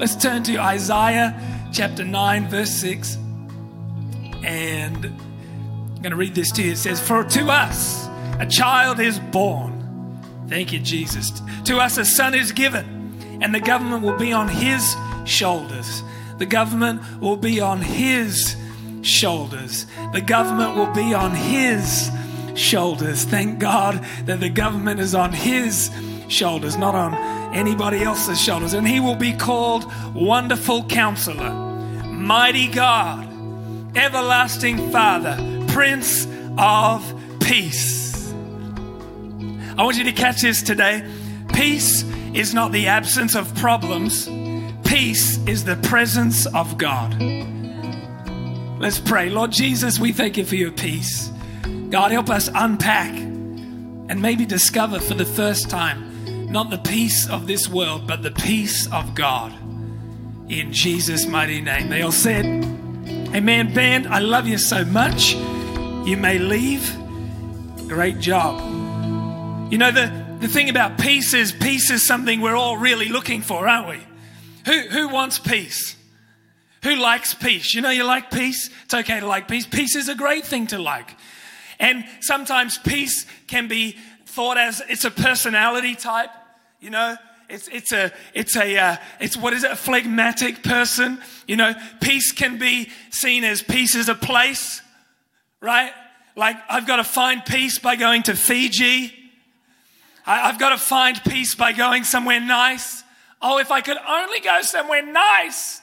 Let's turn to Isaiah chapter 9, verse 6. And I'm going to read this to you. It says, For to us a child is born. Thank you, Jesus. To us a son is given, and the government will be on his shoulders. The government will be on his shoulders. The government will be on his shoulders. Thank God that the government is on his shoulders, not on anybody else's shoulders. And he will be called Wonderful Counselor, Mighty God, Everlasting Father, Prince of Peace. I want you to catch this today. Peace is not the absence of problems, peace is the presence of God. Let's pray. Lord Jesus, we thank you for your peace. God, help us unpack and maybe discover for the first time not the peace of this world, but the peace of God. In Jesus' mighty name. They all said, Amen. Band, I love you so much. You may leave. Great job. You know, the, the thing about peace is peace is something we're all really looking for, aren't we? Who, who wants peace? Who likes peace? You know, you like peace. It's okay to like peace. Peace is a great thing to like. And sometimes peace can be thought as it's a personality type, you know. It's, it's a, it's a, uh, it's what is it, a phlegmatic person. You know, peace can be seen as peace is a place, right? Like, I've got to find peace by going to Fiji. I, I've got to find peace by going somewhere nice. Oh, if I could only go somewhere nice,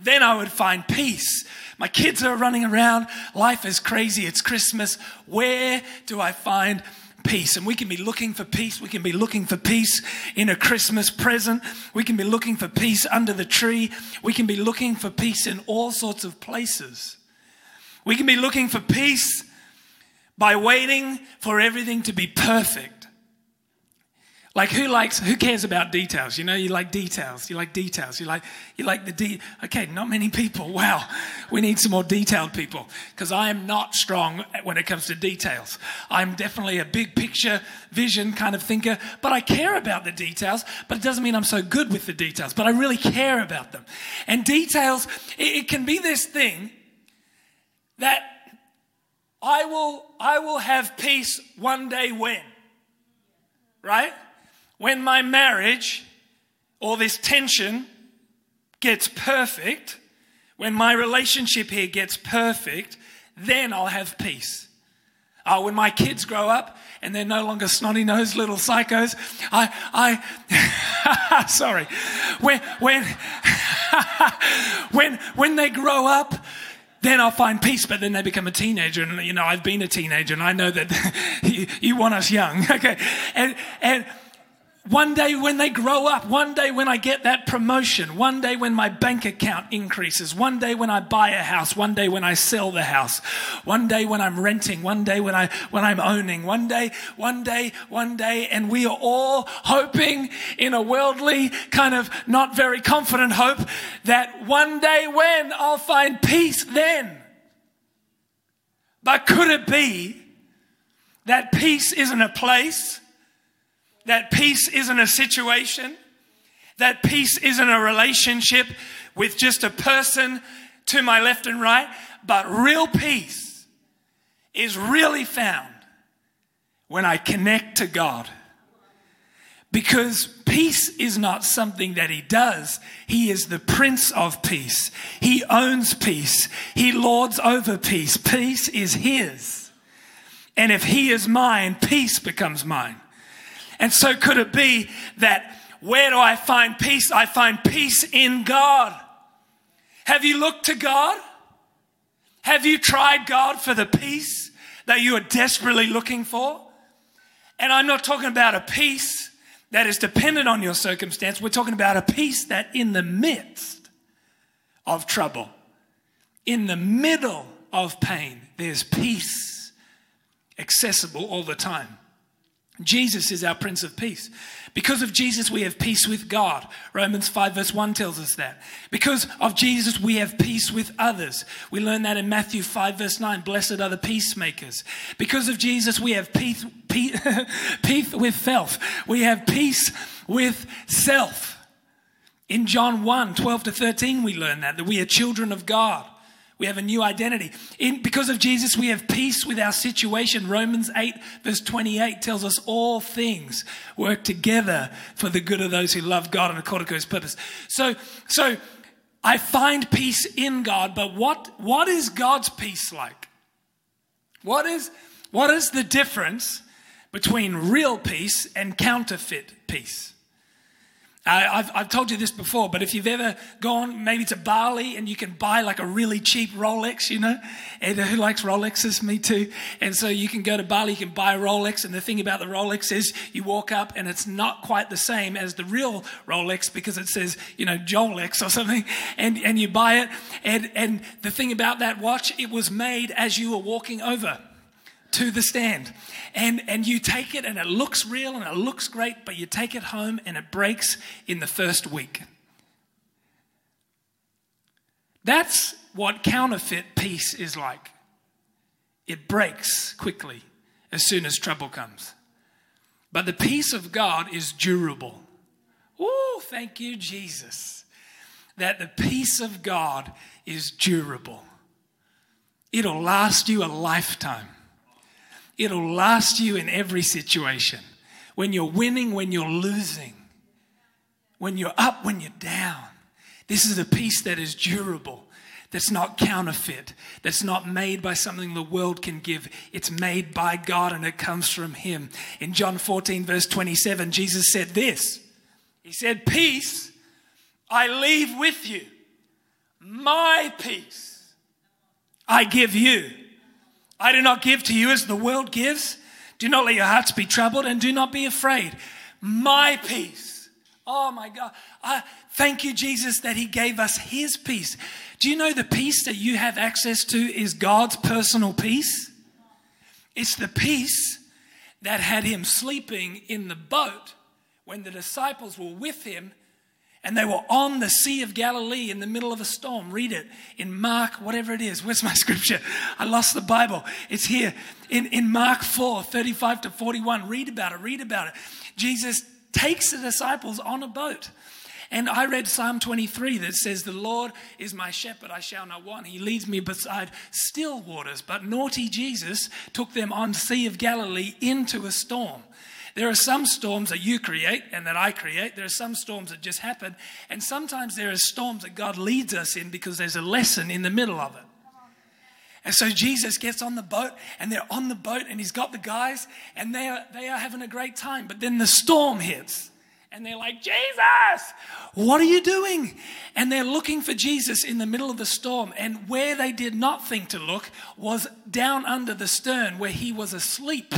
then I would find peace. My kids are running around. Life is crazy. It's Christmas. Where do I find peace? And we can be looking for peace. We can be looking for peace in a Christmas present. We can be looking for peace under the tree. We can be looking for peace in all sorts of places. We can be looking for peace by waiting for everything to be perfect. Like who likes who cares about details? You know, you like details. You like details. You like you like the de Okay, not many people. Wow. We need some more detailed people because I am not strong when it comes to details. I'm definitely a big picture vision kind of thinker, but I care about the details, but it doesn't mean I'm so good with the details, but I really care about them. And details it, it can be this thing that I will I will have peace one day when. Right? When my marriage or this tension gets perfect, when my relationship here gets perfect, then I'll have peace. Oh, when my kids grow up and they're no longer snotty nosed little psychos, I, I, sorry, when, when, when, when they grow up, then I'll find peace. But then they become a teenager, and you know I've been a teenager, and I know that you, you want us young, okay? And and one day when they grow up, one day when I get that promotion, one day when my bank account increases, one day when I buy a house, one day when I sell the house, one day when I'm renting, one day when I when I'm owning, one day, one day, one day, and we are all hoping in a worldly kind of not very confident hope that one day when I'll find peace then. But could it be that peace isn't a place? That peace isn't a situation. That peace isn't a relationship with just a person to my left and right. But real peace is really found when I connect to God. Because peace is not something that he does. He is the Prince of Peace. He owns peace. He lords over peace. Peace is his. And if he is mine, peace becomes mine. And so could it be that where do I find peace? I find peace in God. Have you looked to God? Have you tried God for the peace that you are desperately looking for? And I'm not talking about a peace that is dependent on your circumstance. We're talking about a peace that in the midst of trouble, in the middle of pain, there's peace accessible all the time. Jesus is our Prince of Peace. Because of Jesus, we have peace with God. Romans 5, verse 1 tells us that. Because of Jesus, we have peace with others. We learn that in Matthew 5, verse 9 Blessed are the peacemakers. Because of Jesus, we have peace, peace, peace with self. We have peace with self. In John 1 12 to 13, we learn that, that we are children of God. We have a new identity. In, because of Jesus, we have peace with our situation. Romans 8, verse 28 tells us all things work together for the good of those who love God and according to his purpose. So, so I find peace in God, but what, what is God's peace like? What is, what is the difference between real peace and counterfeit peace? Uh, I've, I've told you this before, but if you've ever gone maybe to Bali and you can buy like a really cheap Rolex, you know, and who likes Rolexes? Me too. And so you can go to Bali, you can buy a Rolex, and the thing about the Rolex is you walk up and it's not quite the same as the real Rolex because it says, you know, Jolex or something, and, and you buy it. And, and the thing about that watch, it was made as you were walking over to the stand. And, and you take it and it looks real and it looks great, but you take it home and it breaks in the first week. That's what counterfeit peace is like. It breaks quickly as soon as trouble comes. But the peace of God is durable. Oh, thank you, Jesus. That the peace of God is durable. It'll last you a lifetime. It'll last you in every situation. When you're winning, when you're losing, when you're up, when you're down. This is a peace that is durable, that's not counterfeit, that's not made by something the world can give. It's made by God and it comes from Him. In John 14, verse 27, Jesus said this He said, Peace I leave with you, my peace I give you. I do not give to you as the world gives. Do not let your hearts be troubled and do not be afraid. My peace. Oh my God. I thank you, Jesus, that He gave us His peace. Do you know the peace that you have access to is God's personal peace? It's the peace that had Him sleeping in the boat when the disciples were with Him and they were on the Sea of Galilee in the middle of a storm. Read it in Mark, whatever it is. Where's my scripture? I lost the Bible. It's here in, in Mark 4 35 to 41. Read about it. Read about it. Jesus takes the disciples on a boat. And I read Psalm 23 that says, The Lord is my shepherd, I shall not want. He leads me beside still waters. But naughty Jesus took them on Sea of Galilee into a storm. There are some storms that you create and that I create. There are some storms that just happen. And sometimes there are storms that God leads us in because there's a lesson in the middle of it. And so Jesus gets on the boat and they're on the boat and he's got the guys and they are, they are having a great time. But then the storm hits and they're like, Jesus, what are you doing? And they're looking for Jesus in the middle of the storm. And where they did not think to look was down under the stern where he was asleep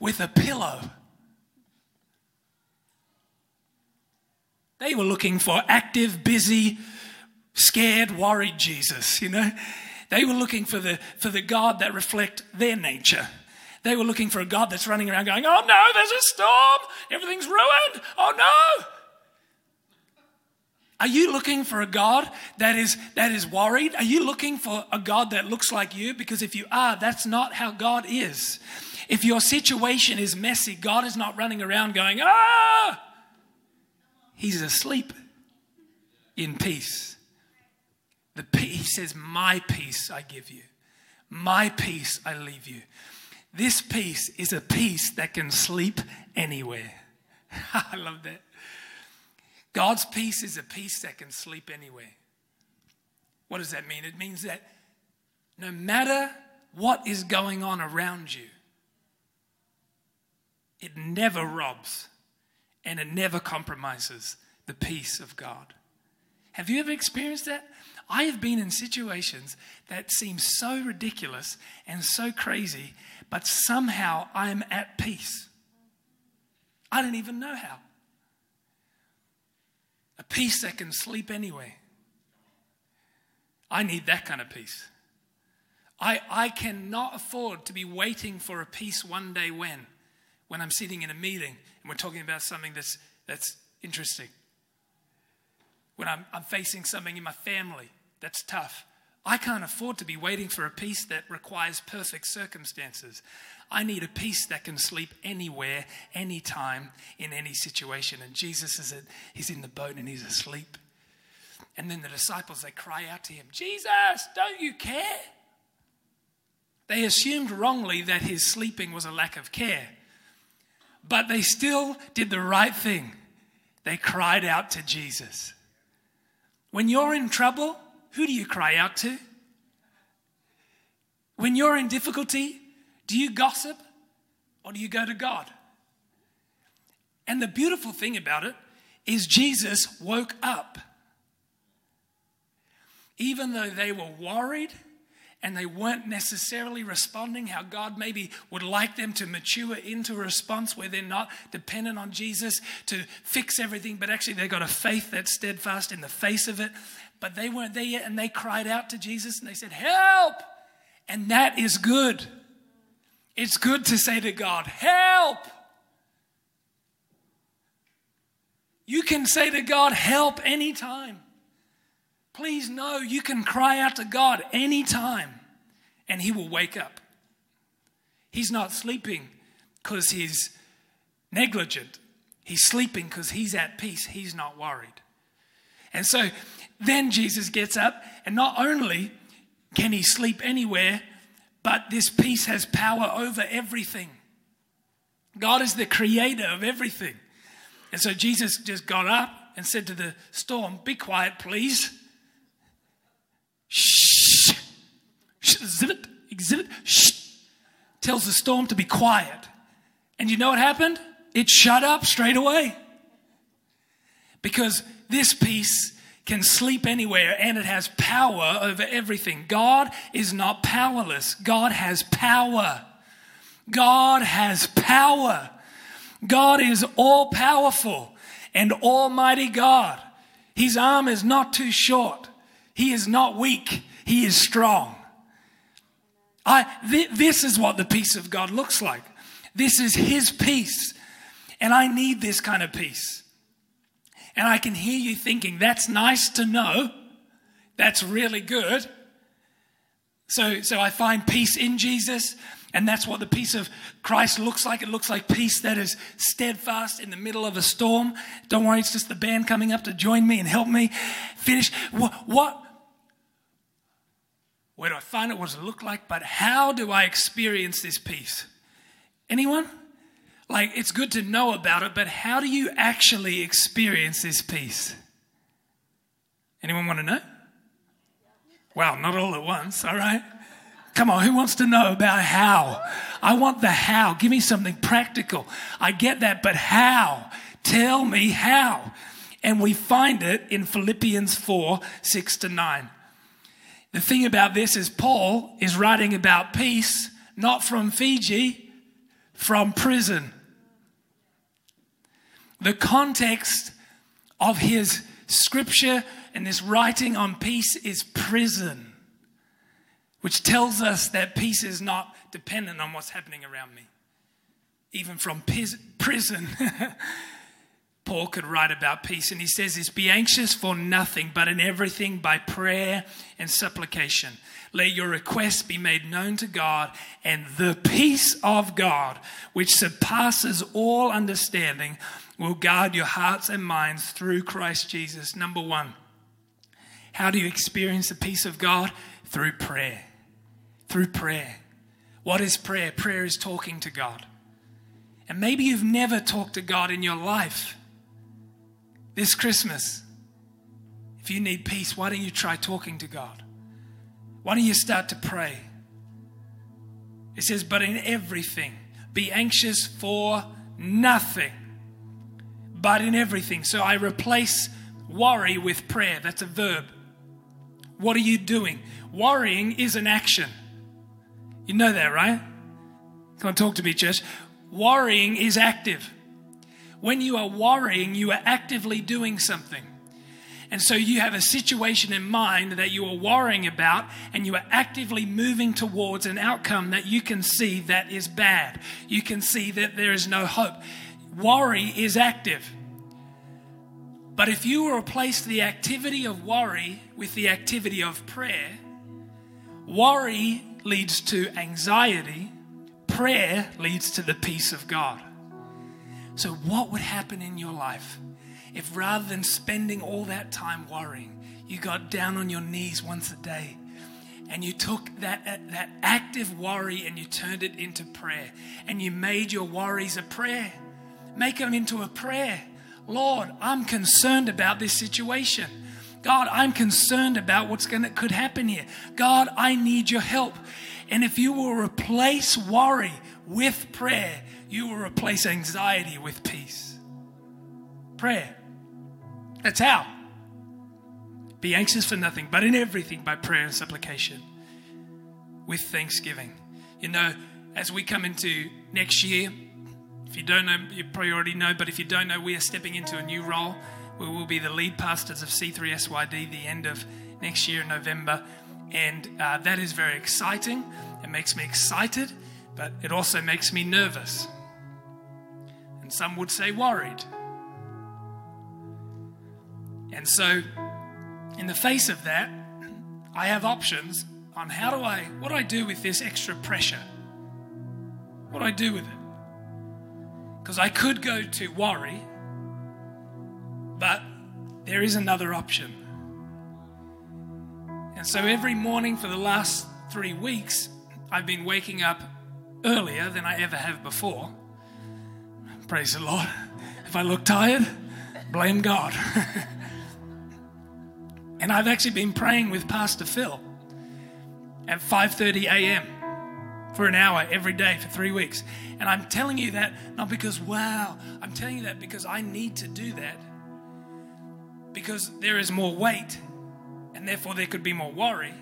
with a pillow. They were looking for active, busy, scared, worried Jesus, you know. They were looking for the, for the God that reflect their nature. They were looking for a God that's running around going, oh no, there's a storm, everything's ruined, oh no. Are you looking for a God that is, that is worried? Are you looking for a God that looks like you? Because if you are, that's not how God is. If your situation is messy, God is not running around going, ah, He's asleep in peace. The peace, he says, My peace I give you, my peace I leave you. This peace is a peace that can sleep anywhere. I love that. God's peace is a peace that can sleep anywhere. What does that mean? It means that no matter what is going on around you, it never robs and it never compromises the peace of God. Have you ever experienced that? I have been in situations that seem so ridiculous and so crazy, but somehow I'm at peace. I don't even know how. A peace that can sleep anywhere. I need that kind of peace. I, I cannot afford to be waiting for a peace one day when, when I'm sitting in a meeting and we're talking about something that's, that's interesting. When I'm, I'm facing something in my family that's tough, I can't afford to be waiting for a peace that requires perfect circumstances. I need a peace that can sleep anywhere, anytime, in any situation. And Jesus is at, he's in the boat and he's asleep And then the disciples, they cry out to him, Jesus, don't you care? They assumed wrongly that his sleeping was a lack of care. But they still did the right thing. They cried out to Jesus. When you're in trouble, who do you cry out to? When you're in difficulty, do you gossip or do you go to God? And the beautiful thing about it is Jesus woke up. Even though they were worried and they weren't necessarily responding how God maybe would like them to mature into a response where they're not dependent on Jesus to fix everything, but actually they've got a faith that's steadfast in the face of it. But they weren't there yet, and they cried out to Jesus and they said, Help! And that is good. It's good to say to God, Help! You can say to God, Help anytime. Please know you can cry out to God anytime and He will wake up. He's not sleeping because He's negligent, He's sleeping because He's at peace, He's not worried. And so then Jesus gets up, and not only can He sleep anywhere, but this peace has power over everything. God is the creator of everything. And so Jesus just got up and said to the storm, Be quiet, please. Shh. Exhibit, exhibit, shh. Tells the storm to be quiet. And you know what happened? It shut up straight away. Because this peace can sleep anywhere and it has power over everything. God is not powerless, God has power. God has power. God is all powerful and almighty God. His arm is not too short. He is not weak, he is strong. I, th- this is what the peace of God looks like. This is his peace. And I need this kind of peace. And I can hear you thinking, that's nice to know. That's really good. So, so I find peace in Jesus. And that's what the peace of Christ looks like. It looks like peace that is steadfast in the middle of a storm. Don't worry, it's just the band coming up to join me and help me finish. What, what, where do I find it? What does it look like? But how do I experience this peace? Anyone? Like, it's good to know about it, but how do you actually experience this peace? Anyone want to know? Well, not all at once, all right? Come on, who wants to know about how? I want the how. Give me something practical. I get that, but how? Tell me how. And we find it in Philippians 4 6 to 9. The thing about this is, Paul is writing about peace, not from Fiji, from prison. The context of his scripture and this writing on peace is prison, which tells us that peace is not dependent on what's happening around me. Even from prison, Paul could write about peace, and he says this Be anxious for nothing, but in everything by prayer and supplication. Let your requests be made known to God, and the peace of God, which surpasses all understanding, will guard your hearts and minds through Christ Jesus. Number one, how do you experience the peace of God? Through prayer. Through prayer. What is prayer? Prayer is talking to God. And maybe you've never talked to God in your life this Christmas, if you need peace, why don't you try talking to God? Why don't you start to pray? It says, but in everything, be anxious for nothing, but in everything. So I replace worry with prayer. That's a verb. What are you doing? Worrying is an action. You know that, right? Come on, talk to me, church. Worrying is active. When you are worrying, you are actively doing something. And so you have a situation in mind that you are worrying about, and you are actively moving towards an outcome that you can see that is bad. You can see that there is no hope. Worry is active. But if you replace the activity of worry with the activity of prayer, worry leads to anxiety, prayer leads to the peace of God. So, what would happen in your life if rather than spending all that time worrying, you got down on your knees once a day and you took that, that active worry and you turned it into prayer and you made your worries a prayer. Make them into a prayer. Lord, I'm concerned about this situation. God, I'm concerned about what's going to could happen here. God, I need your help. And if you will replace worry with prayer, you will replace anxiety with peace. Prayer. That's how. Be anxious for nothing, but in everything by prayer and supplication with thanksgiving. You know, as we come into next year, if you don't know, you probably already know, but if you don't know, we are stepping into a new role. We will be the lead pastors of C3SYD the end of next year in November. And uh, that is very exciting. It makes me excited, but it also makes me nervous. And some would say worried. And so, in the face of that, I have options on how do I, what do I do with this extra pressure? What do I do with it? Because I could go to worry, but there is another option. And so every morning for the last three weeks, I've been waking up earlier than I ever have before. Praise the Lord. If I look tired, blame God. and I've actually been praying with Pastor Phil at 5:30 a.m. for an hour every day for 3 weeks. And I'm telling you that not because wow, I'm telling you that because I need to do that. Because there is more weight and therefore there could be more worry.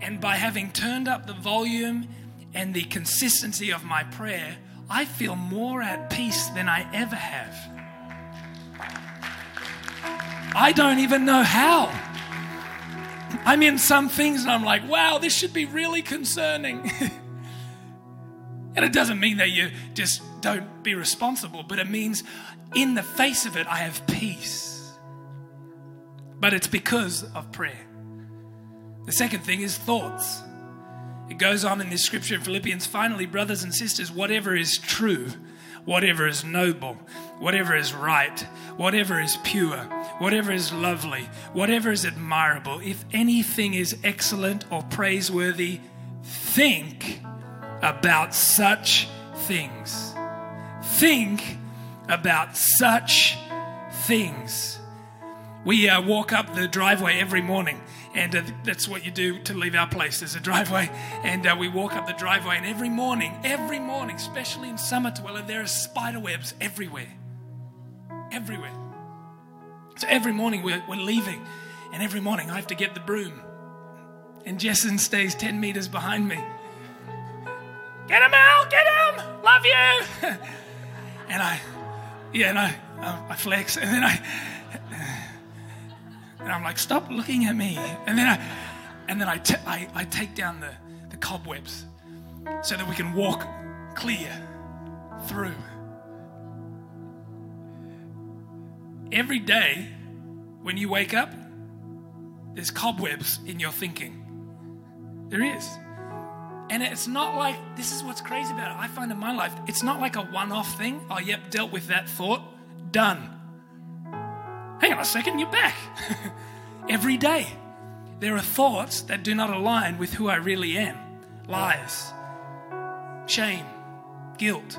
And by having turned up the volume and the consistency of my prayer, I feel more at peace than I ever have. I don't even know how. I'm in some things and I'm like, wow, this should be really concerning. and it doesn't mean that you just don't be responsible, but it means in the face of it, I have peace. But it's because of prayer. The second thing is thoughts. It goes on in this scripture in Philippians finally, brothers and sisters, whatever is true, whatever is noble, whatever is right, whatever is pure, whatever is lovely, whatever is admirable, if anything is excellent or praiseworthy, think about such things. Think about such things. We uh, walk up the driveway every morning and uh, that's what you do to leave our place. There's a driveway, and uh, we walk up the driveway. And every morning, every morning, especially in summer, Twella, there are spider webs everywhere, everywhere. So every morning we're, we're leaving, and every morning I have to get the broom, and Jessen stays ten meters behind me. Get him out! Get him! Love you! and I, yeah, and I, I flex, and then I and I'm like, stop looking at me. And then I, and then I, t- I, I take down the, the cobwebs so that we can walk clear through. Every day when you wake up, there's cobwebs in your thinking. There is. And it's not like, this is what's crazy about it. I find in my life, it's not like a one off thing. Oh, yep, dealt with that thought, done hang on a second, you're back. Every day, there are thoughts that do not align with who I really am lies, shame, guilt,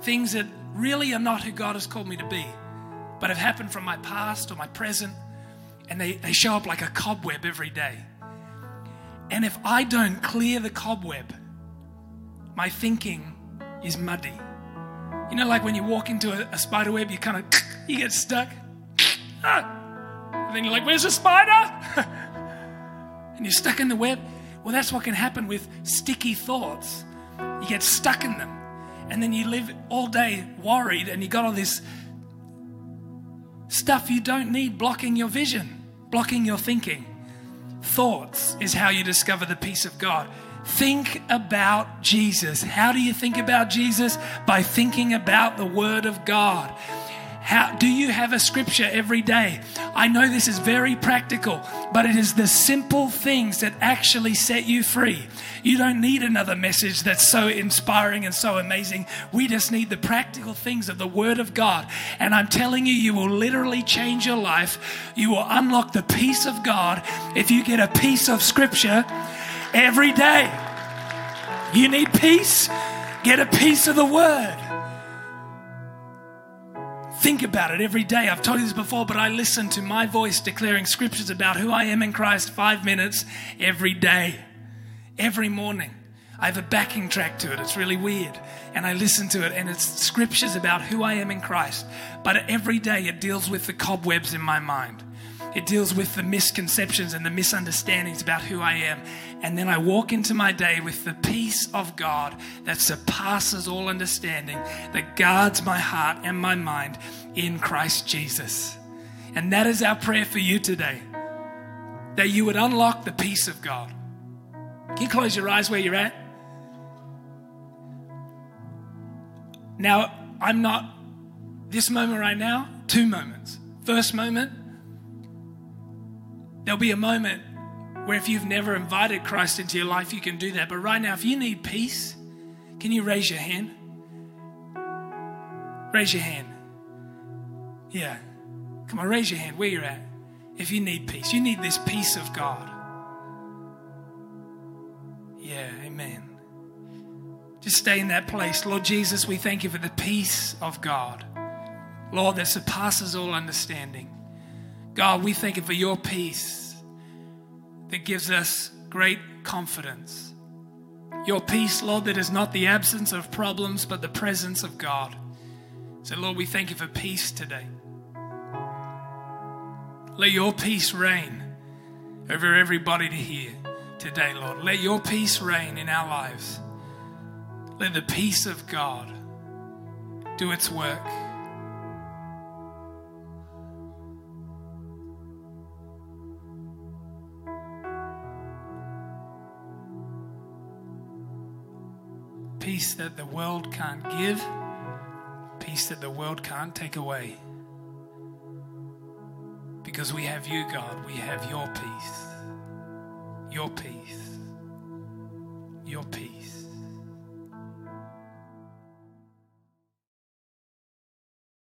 things that really are not who God has called me to be, but have happened from my past or my present, and they, they show up like a cobweb every day. And if I don't clear the cobweb, my thinking is muddy. You know, like when you walk into a, a spider web, you kind of you get stuck. And then you're like, where's the spider? and you're stuck in the web. Well, that's what can happen with sticky thoughts. You get stuck in them. And then you live all day worried and you got all this stuff you don't need blocking your vision, blocking your thinking. Thoughts is how you discover the peace of God. Think about Jesus. How do you think about Jesus? By thinking about the Word of God. How do you have a scripture every day? I know this is very practical, but it is the simple things that actually set you free. You don't need another message that's so inspiring and so amazing. We just need the practical things of the Word of God. And I'm telling you, you will literally change your life. You will unlock the peace of God if you get a piece of Scripture every day. You need peace? Get a piece of the Word. Think about it every day. I've told you this before, but I listen to my voice declaring scriptures about who I am in Christ five minutes every day every morning. I have a backing track to it. It's really weird. And I listen to it, and it's scriptures about who I am in Christ. But every day it deals with the cobwebs in my mind. It deals with the misconceptions and the misunderstandings about who I am. And then I walk into my day with the peace of God that surpasses all understanding, that guards my heart and my mind in Christ Jesus. And that is our prayer for you today that you would unlock the peace of God can you close your eyes where you're at? Now, I'm not this moment right now, two moments. First moment, there'll be a moment where if you've never invited Christ into your life, you can do that. But right now, if you need peace, can you raise your hand? Raise your hand. Yeah. Come on, raise your hand where you're at. If you need peace, you need this peace of God. Yeah, amen. Just stay in that place. Lord Jesus, we thank you for the peace of God. Lord, that surpasses all understanding. God, we thank you for your peace that gives us great confidence. Your peace, Lord, that is not the absence of problems, but the presence of God. So, Lord, we thank you for peace today. Let your peace reign over everybody to hear today, Lord. Let your peace reign in our lives. Let the peace of God do its work. Peace that the world can't give, peace that the world can't take away. Because we have you, God, we have your peace your peace. Your peace.